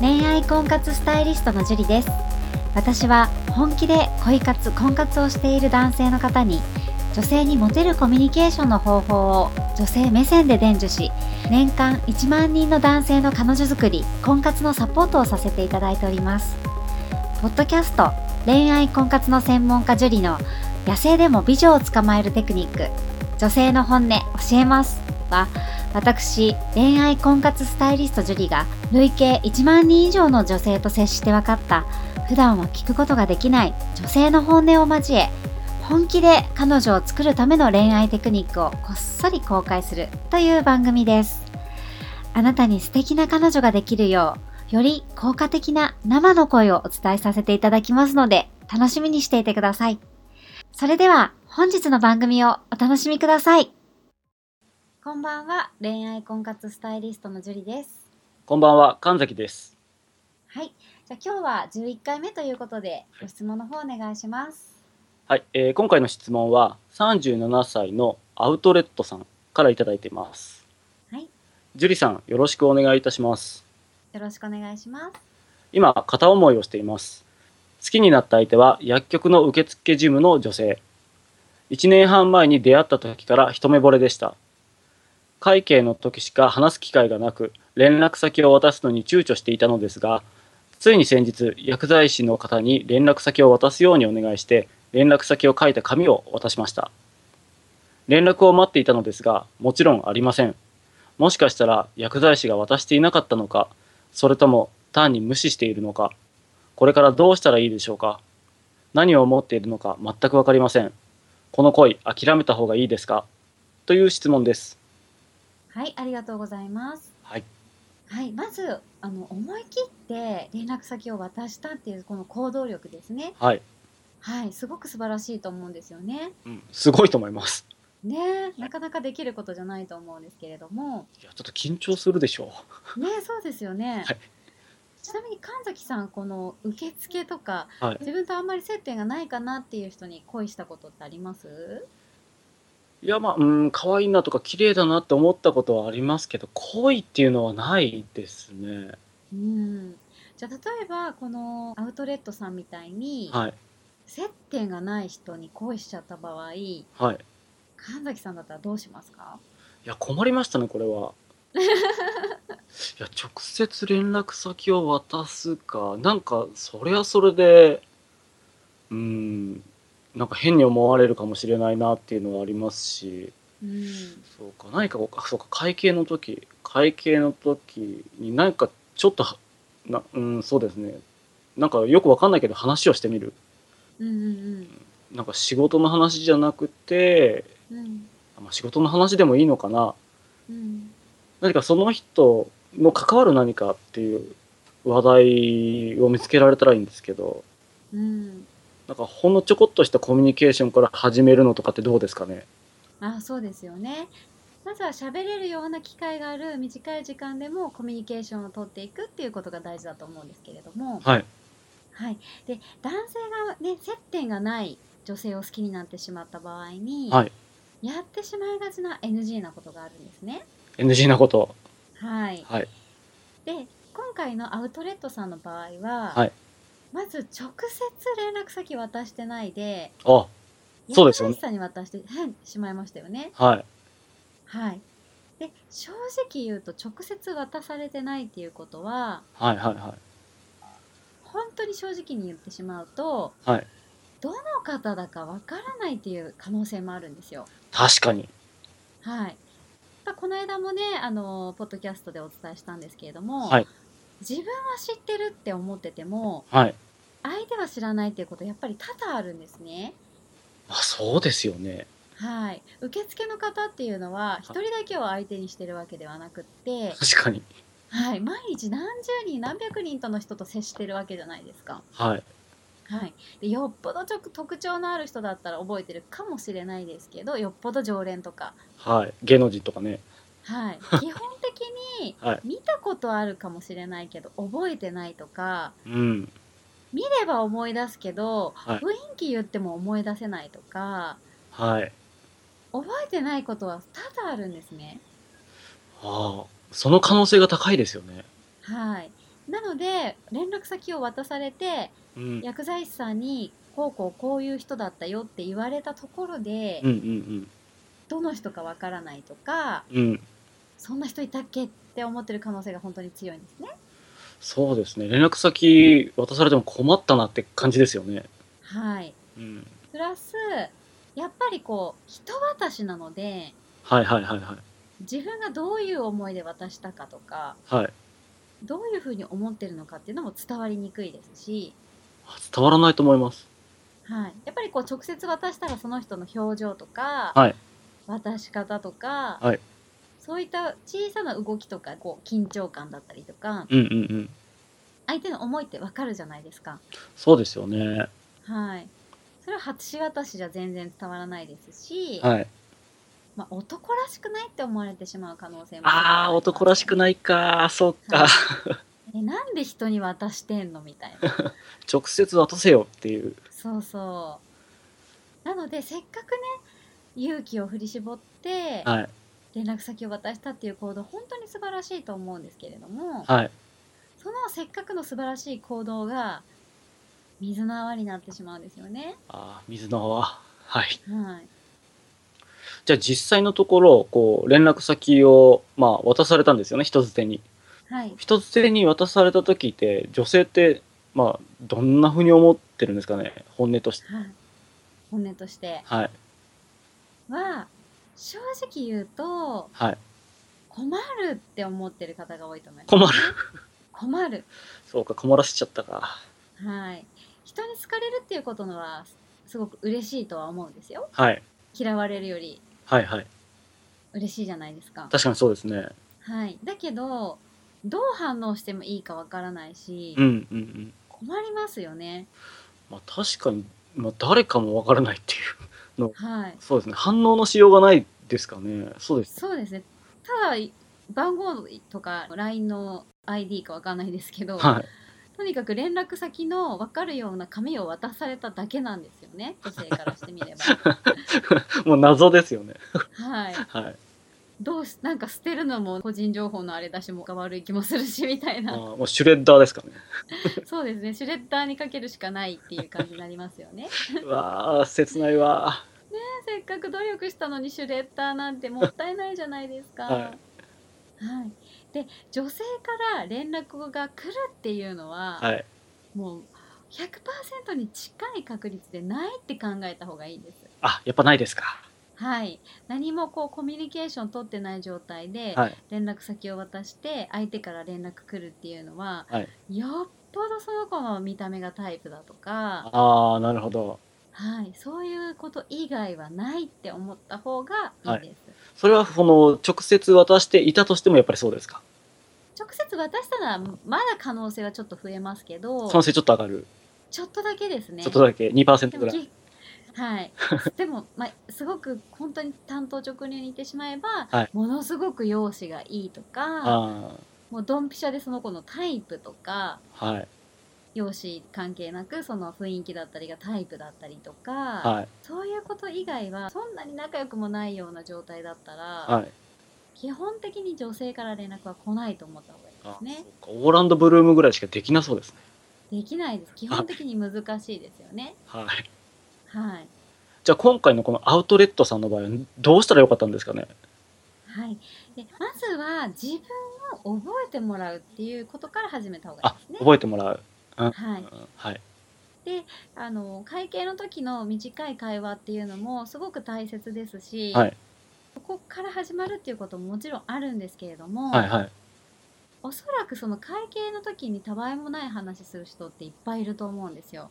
恋愛婚活スタイリストのジュリです。私は本気で恋活婚活をしている男性の方に女性にモテるコミュニケーションの方法を女性目線で伝授し年間1万人の男性の彼女作り婚活のサポートをさせていただいております。ポッドキャスト恋愛婚活の専門家ジュリの野生でも美女を捕まえるテクニック。女性の本音教えます。は私恋愛婚活スタイリストジュリが累計1万人以上の女性と接して分かった普段は聞くことができない女性の本音を交え本気で彼女を作るための恋愛テクニックをこっそり公開するという番組です。あなたに素敵な彼女ができるようより効果的な生の声をお伝えさせていただきますので楽しみにしていてください。それでは本日の番組をお楽しみください。こんばんは恋愛婚活スタイリストのジュリですこんばんは、神崎です。はいじゃあ今日は11回目ということでご質問の方お願いしますはい、えー今回の質問は37歳のアウトレットさんからいただいています。はいジュリさん、よろしくお願いいたします。よろしくお願いします今、片思いをしています。好きになった相手は薬局の受付事務の女性。1年半前に出会った時から一目惚れでした。会計の時しか話す機会がなく、連絡先を渡すのに躊躇していたのですが、ついに先日、薬剤師の方に連絡先を渡すようにお願いして、連絡先を書いた紙を渡しました。連絡を待っていたのですが、もちろんありません。もしかしたら薬剤師が渡していなかったのか、それとも単に無視しているのか、これからどうしたらいいでしょうか何を思っているのか全くわかりません。この恋、諦めた方がいいですかという質問です。はいありがとうございますはい。はいまずあの思い切って連絡先を渡したっていうこの行動力ですねはい。はいすごく素晴らしいと思うんですよねうん、すごいと思います。ねえなかなかできることじゃないと思うんですけれどもいや、ちょっと緊張するでしょねえそうですよね、はいちなみに神崎さんこの受付とかう。はい。自分とあんまり接点がないかなっていう人に恋したことってあります？いや、まあ、うん、可愛いなとか綺麗だなって思ったことはありますけど、恋っていうのはないですね。うんじゃあ例えばこのアウトレットさんみたいにはい。接点がない人に恋しちゃった場合はい。神崎さんだったらどうしますか？いや、困りましたね、これは。いや、直接連絡先を渡すか、なんか、それはそれで、うん、なんか変に思われるかもしれないなっていうのはありますし、うんそうか、何かそうか、会計の時、会計の時に何かちょっとは、な、うん、そうですね。なんかよくわかんないけど話をしてみる。うんうんなんか仕事の話じゃなくて、うんうんまあ、仕事の話でもいいのかな。うん何かその人の関わる何かっていう話題を見つけられたらいいんですけど、うんなんかほんのちょこっとしたコミュニケーションから始めるのとかってどうですかね？あそうですよねまずは喋れるような機会がある短い時間でもコミュニケーションを取っていくっていうことが大事だと思うんですけれども、はい。はい、で男性が、ね、接点がない女性を好きになってしまった場合に、はい。やってしまいがちな NG なことがあるんですね。NG なこと。はい、はい。で今回のアウトレットさんの場合は、はいまず直接連絡先渡してないであ、そうですよねさんに渡して変しまいましたよね。はい。はい、で正直言うと直接渡されてないっていうことははいはいは本当に正直に言ってしまうとい。はい。どの方だかわからないっていう可能性もあるんですよ。確かに。はい。まあこの間もね、あのポッドキャストでお伝えしたんですけれども、はい自分は知ってるって思ってても、はい。相手は知らないっていうことやっぱり多々あるんですね。あ、そうですよね。はい。受付の方っていうのは一人だけを相手にしてるわけではなくって、確かに。はい、毎日何十人何百人との人と接してるわけじゃないですか。はい。はい、でよっぽどちょ特徴のある人だったら覚えてるかもしれないですけどよっぽど常連とか、はい。芸能人とかね。はい、基本的見たことあるかもしれないけど覚えてないとかうん。見れば思い出すけど、はい雰囲気言っても思い出せないとかはい。覚えてないことは多々あるんですね。ああ、その可能性が高いですよね。はい、なので連絡先を渡されてうん薬剤師さんにこうこうこういう人だったよって言われたところで、うんうんどの人かわからないとかうんうんそんな人いたっけって思ってる可能性が本当に強いんですね。そうですね。連絡先渡されても困ったなって感じですよね。はい、うん。プラスやっぱりこう人渡しなのではいはいはいはい。自分がどういう思いで渡したかとかはい。どういうふうに思ってるのかっていうのも伝わりにくいですし、伝わらないと思います。はい、やっぱりこう直接渡したらその人の表情とか、はい。渡し方とか、はいそういった小さな動きとかこう緊張感だったりとかうんうんうん。相手の思いってわかるじゃないですか。そうですよね。はい、それは初渡しじゃ全然伝わらないですし、はい。まあ、男らしくないって思われてしまう可能性もああ男らしくいないか。そうか、えなんで人に渡してんの？みたいな。直接渡せよっていう。そうそう。なのでせっかくね勇気を振り絞ってはい連絡先を渡したっていう行動本当に素晴らしいと思うんですけれどもはい。そのせっかくの素晴らしい行動が水の泡になってしまうんですよね。あー水の泡。はい。はい、じゃあ実際のところこう連絡先を、まあ、渡されたんですよね人づてに。はい、人づてに渡された時って女性ってまあどんなふうに思ってるんですかね本音として。はい、本音として。はい。は正直言うとはい。困るって思ってる方が多いと思います、困る。困る。そうか困らせちゃったか。はい。人に好かれるっていうことのはすごく嬉しいとは思うんですよ。はい。嫌われるより。はいはい。嬉しいじゃないですか。確かにそうですね。はい。だけどどう反応してもいいかわからないし、うんうんうん。困りますよね。まあ確かに、まあ、誰かもわからないっていうはい。そうですね。反応のしようがないですかね。そうです。そうですね。ただ番号とか LINE の ID かわかんないですけど、はい。とにかく連絡先の分かるような紙を渡されただけなんですよね。女性からしてみれば。もう謎ですよね。はい。はいどうしなんか捨てるのも個人情報のあれだしもが悪い気もするしみたいあなーもうシュレッダーですかね。そうですねシュレッダーにかけるしかないっていう感じになりますよね。うわー切ないわ。せっかく努力したのにシュレッダーなんてもったいないじゃないですか。はい。はい。で女性から連絡が来るっていうのは、はい。もう100%に近い確率でないって考えた方がいいんです。あやっぱないですかはい、何もこうコミュニケーション取ってない状態ではい。連絡先を渡して相手から連絡来るっていうのは、はい。よっぽどその子の見た目がタイプだとか、ああなるほど。はい、そういうこと以外はないって思った方がいいです。それはその直接渡していたとしてもやっぱりそうですか？直接渡したらまだ可能性はちょっと増えますけど可能性ちょっと上がる、ちょっとだけですね。ちょっとだけ。2%ぐらいはい。でも、まあ、すごく本当に担当直入に言ってしまえば、はい。ものすごく容姿がいいとかあもうドンピシャでその子のタイプとかあはい。容姿関係なくその雰囲気だったりがタイプだったりとか、はい。そういうこと以外はそんなに仲良くもないような状態だったら、はい。基本的に女性から連絡は来ないと思った方がいいあですね。オーランドブルームぐらいしかできなそうですね。できないです。基本的に難しいですよね。はいはい。じゃあ今回のこのアウトレットさんの場合はどうしたらよかったんですかね？はい。で、まずは自分を覚えてもらうっていうことから始めた方がいあいですね。覚えてもらうはい。はいあの会計の時の短い会話っていうのもすごく大切ですし、はいそこから始まるっていうことももちろんあるんですけれども、はいはいおそらくその会計の時にたわいもない話する人っていっぱいいると思うんですよ。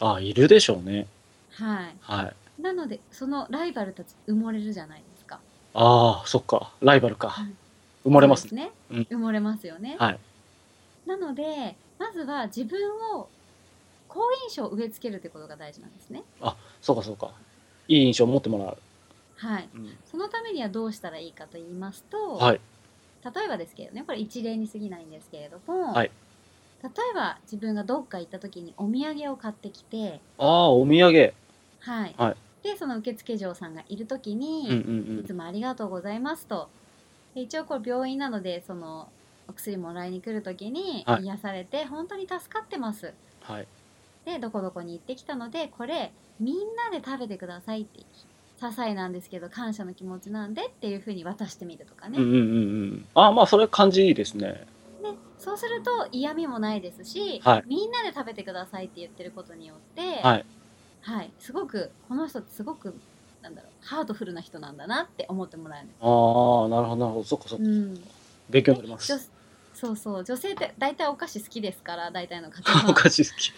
あいるでしょうねはい。はいなのでそのライバルたち埋もれるじゃないですか。ああそっかライバルか、はい埋もれますねですね。埋もれますよね。はいなのでまずは自分を好印象を植え付けるってことが大事なんですね。そうかそうかいい印象を持ってもらう、はい。うんそのためにはどうしたらいいかと言いますと、はい例えばですけどね、これ一例に過ぎないんですけれども、はい例えば自分がどっか行った時にお土産を買ってきて、ああお土産はい。はいで、その受付嬢さんがいる時に、うんうんうんいつもありがとうございますと。で一応これ病院なので、その、お薬もらいに来る時にはい癒されて本当に助かってます、はい。でどこどこに行ってきたのでこれみんなで食べてくださいって些細なんですけど感謝の気持ちなんでっていう風に渡してみるとかね、うんうんうんうん。あまあ、それ感じいいですね。でそうすると嫌味もないですし、はいみんなで食べてくださいって言ってることによって、はい。はいすごくこの人すごくなんだろうハートフルな人なんだなって思ってもらえるああ、なるほど、なるほど。そっかそっか。うん、勉強になりま女す。そうそう女性って大体お菓子好きですから大体の方おは、菓子好き。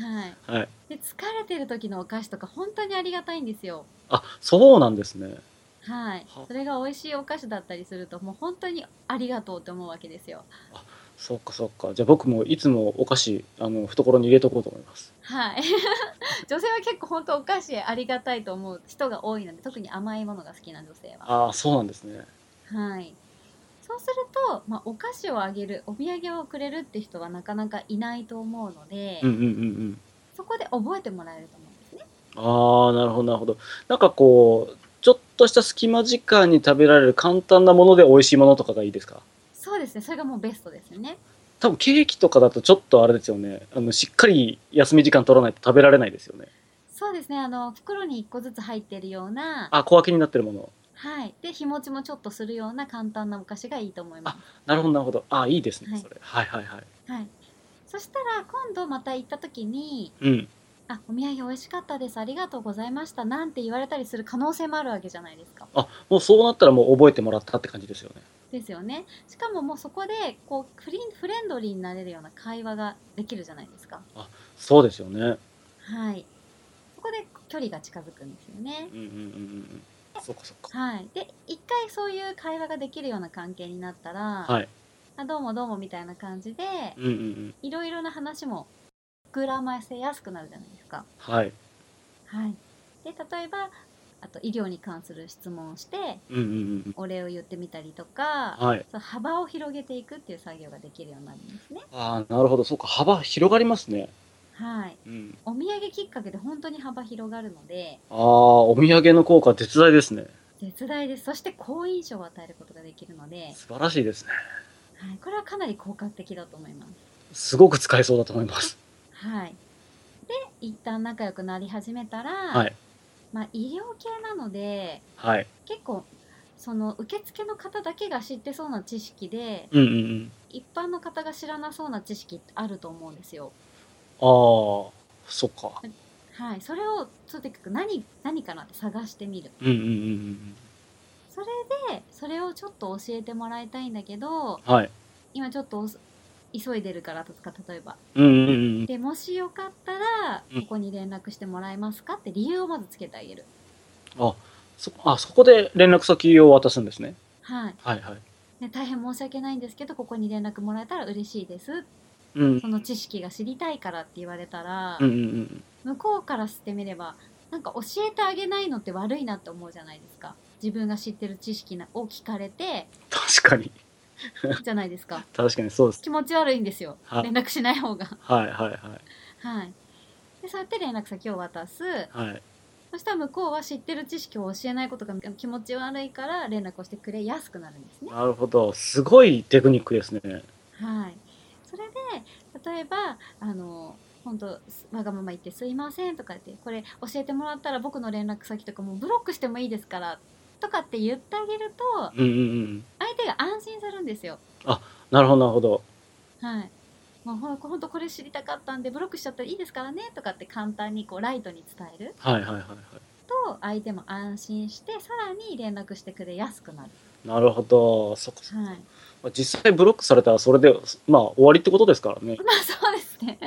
はい、はい。で疲れてる時のお菓子とか本当にありがたいんですよあ、そうなんですね。はいはそれが美味しいお菓子だったりするともう本当にありがとうって思うわけですよそっかそっか。じゃあ僕もいつもお菓子、あの、懐に入れとこうと思います。はい 女性は結構本当お菓子ありがたいと思う人が多いので特に甘いものが好きな女性はああ、そうなんですね。はいそうすると、まあ、お菓子をあげるお土産をくれるって人はなかなかいないと思うので、うんうんうんうん。そこで覚えてもらえると思うんですねああ、なるほど、なるほど。なんかこう、ちょっとした隙間時間に食べられる簡単なもので美味しいものとかがいいですか？ですねそれがもうベストですよね多分ケーキとかだとちょっとあれですよね。あの、しっかり休み時間取らないと食べられないですよね。そうですねあの袋に1個ずつ入ってるようなあ、小分けになってるもの。はいで日持ちもちょっとするような簡単なお菓子がいいと思いますなるほど、なるほど。あ、いいですね、はいそれ。はいはいはい。はいそしたら今度また行った時にうん。「あお土産美味しかったですありがとうございました」なんて言われたりする可能性もあるわけじゃないですかあ、もうそうなったらもう覚えてもらったって感じですよね。ですよねしかももうそこでこうフリフレンドリーになれるような会話ができるじゃないですかそうですよね。はいそこで距離が近づくんですよねうんうんうんうんうん。そっかそっか。はいで一回そういう会話ができるような関係になったら、はい。あどうもどうもみたいな感じでうんうんうん。いろいろな話も膨らませやすくなるじゃないですかはい。はいで例えばあと医療に関する質問をしてうんうんうんお礼を言ってみたりとか、うん。はい。そう幅を広げていくっていう作業ができるようになるんですねああ、なるほど。そうか。幅広がりますね。はいうん。お土産きっかけで本当に幅広がるのでああ、お土産の効果絶大ですね。絶大ですそして好印象を与えることができるので、素晴らしいですね。はい、これはかなり効果的だと思いますすごく使えそうだと思います。はいで一旦仲良くなり始めたら、はい。まあ、医療系なのではい。結構その受付の方だけが知ってそうな知識でうんうんうん。一般の方が知らなそうな知識ってあると思うんですよ。ああ、そっか。はい、それをとにかく何何かなって探してみる。うんうんうんうんそれでそれをちょっと教えてもらいたいんだけどうん。はい。今ちょっとお急いでるからとか例えば。うんうんうんうん。でもしよかったらうんここに連絡してもらえますかって理由をまずつけてあげる。あ、そ、あ、そこで連絡先を渡すんですね。はい、はいはい。ね大変申し訳ないんですけどここに連絡もらえたら嬉しいですうん。その知識が知りたいからって言われたら、うんうんうん。向こうからしてみればなんか教えてあげないのって悪いなって思うじゃないですか自分が知ってる知識なを聞かれて確かに。じゃないですか確かにそうです。気持ち悪いんですよはい連絡しない方がはいはいはい。はいでそうやって連絡先を渡すはい。そしたら向こうは知ってる知識を教えないことが気持ち悪いから連絡をしてくれやすくなるんですねなるほど。すごいテクニックですね。はいそれで例えばあの本当わがまま言って「すいません」とか言って「これ教えてもらったら僕の連絡先とかもうブロックしてもいいですから」とかって言ってあげるとうんうんうん。相手が安心するんですよ。なるほどなるほど。はいもうほんとこれ知りたかったんでブロックしちゃったらいいですからねとかって簡単にこうライトに伝えるはいはいはいはい。と相手も安心してさらに連絡してくれやすくなる。なるほど。そっかそっか。はい、まあ実際ブロックされたらそれで、まあ終わりってことですからね。まあそうですね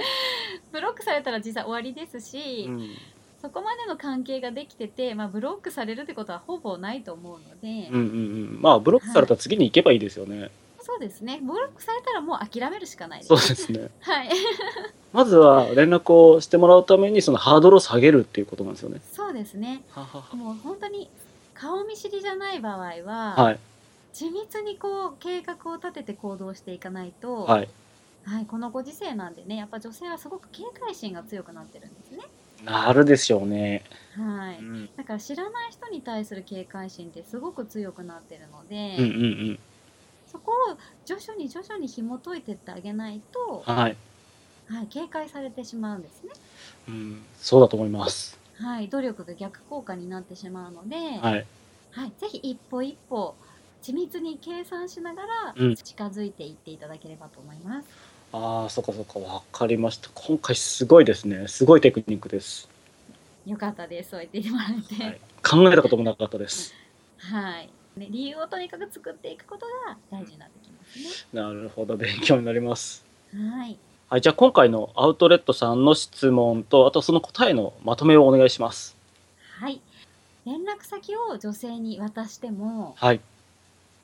ブロックされたら実際終わりですし、うん。そこまでの関係ができてて、まあ、ブロックされるってことはほぼないと思うので、うんうんうん。まあブロックされたら次に行けばいいですよね。そうですねブロックされたらもう諦めるしかないですそうですね。はい まずは連絡をしてもらうためにそのハードルを下げるっていうことなんですよね。そうですねはははもう本当に顔見知りじゃない場合は、はい。緻密にこう計画を立てて行動していかないと、はい。はい、このご時世なんでねやっぱ女性はすごく警戒心が強くなってるんですね。なるでしょうね。はい、うん。だから知らない人に対する警戒心ってすごく強くなってるので、うんうんうん。そここを徐々に徐々に紐解いてってあげないと、はい。はい、警戒されてしまうんですね。うん、そうだと思います。はい、努力が逆効果になってしまうので、はい。はい、ぜひ一歩一歩緻密に計算しながらうん近づいていっていただければと思います。ああ、そっかそっか、わかりました。今回すごいですね。すごいテクニックです。よかったです。そう言ってもらえて。はい、考えたこともなかったです。はい。ね、理由をとにかく作っていくことが大事になってきますなるほど、勉強になります。ね。はい。はい、じゃあ今回のアウトレットさんの質問と、あとその答えのまとめをお願いします。はい。連絡先を女性に渡しても、はい。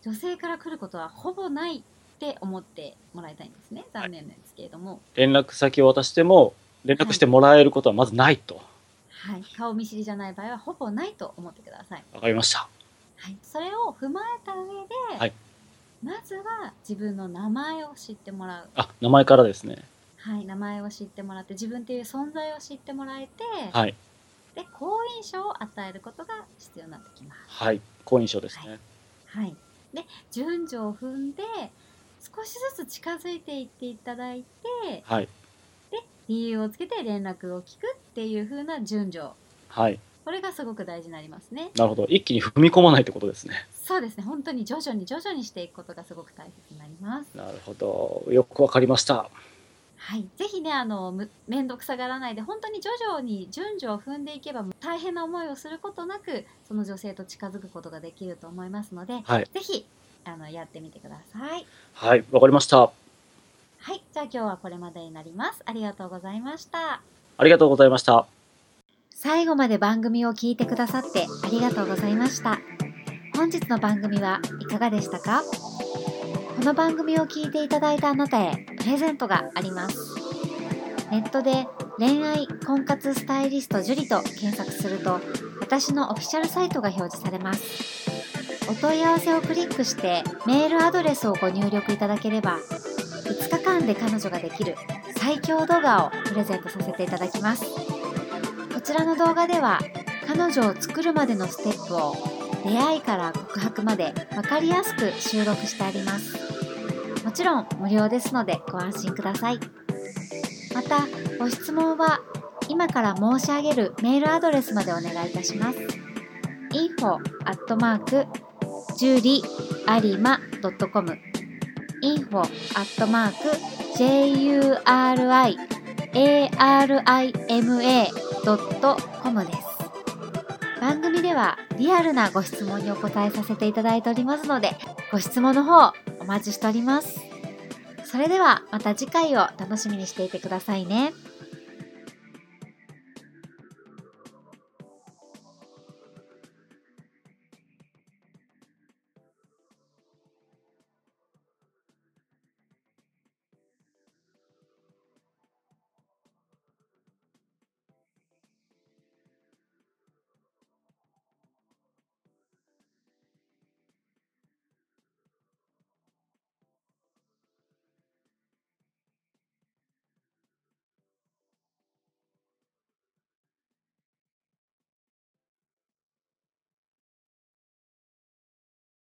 女性から来ることはほぼないって思ってもらいたいんですね。残念なんですけれども。連絡先を渡しても、連絡してもらえることはまずないと。はい。顔見知りじゃない場合はほぼないと思ってください。わかりました。はい。それを踏まえた上で、はいまずは自分の名前を知ってもらう。あ、名前からですね。はい。名前を知ってもらって、自分っていう存在を知ってもらえて、はい。で、好印象を与えることが必要になってきます。はい。好印象ですね。はい。で、順序を踏んで、少しずつ近づいていっていただいて、はい。理由をつけて連絡を聞くっていう風な順序。はい。これがすごく大事になりますね。なるほど。一気に踏み込まないってことですね。そうですね。本当に徐々に徐々にしていくことがすごく大切になります。なるほど。よくわかりました。はい。ぜひね、あの、むめんどくさがらないで、本当に徐々に順序を踏んでいけば、大変な思いをすることなく、その女性と近づくことができると思いますので、はい。ぜひ、あの、やってみてください。はい。わかりました。はい。じゃあ今日はこれまでになります。ありがとうございました。ありがとうございました。最後まで番組を聞いてくださってありがとうございました。本日の番組はいかがでしたか？この番組を聞いていただいたあなたへプレゼントがあります。ネットで恋愛婚活スタイリスト樹と検索すると私のオフィシャルサイトが表示されます。お問い合わせをクリックしてメールアドレスをご入力いただければ5日間で彼女ができる最強動画をプレゼントさせていただきます。こちらの動画では彼女を作るまでのステップを出会いから告白まで分かりやすく収録してあります。もちろん無料ですのでご安心ください。またご質問は今から申し上げるメールアドレスまでお願いいたします。info アットマーク juriarima.com info アットマーク juriarima.com です。番組ではリアルなご質問にお答えさせていただいておりますので、ご質問の方お待ちしております。それではまた次回を楽しみにしていてくださいね。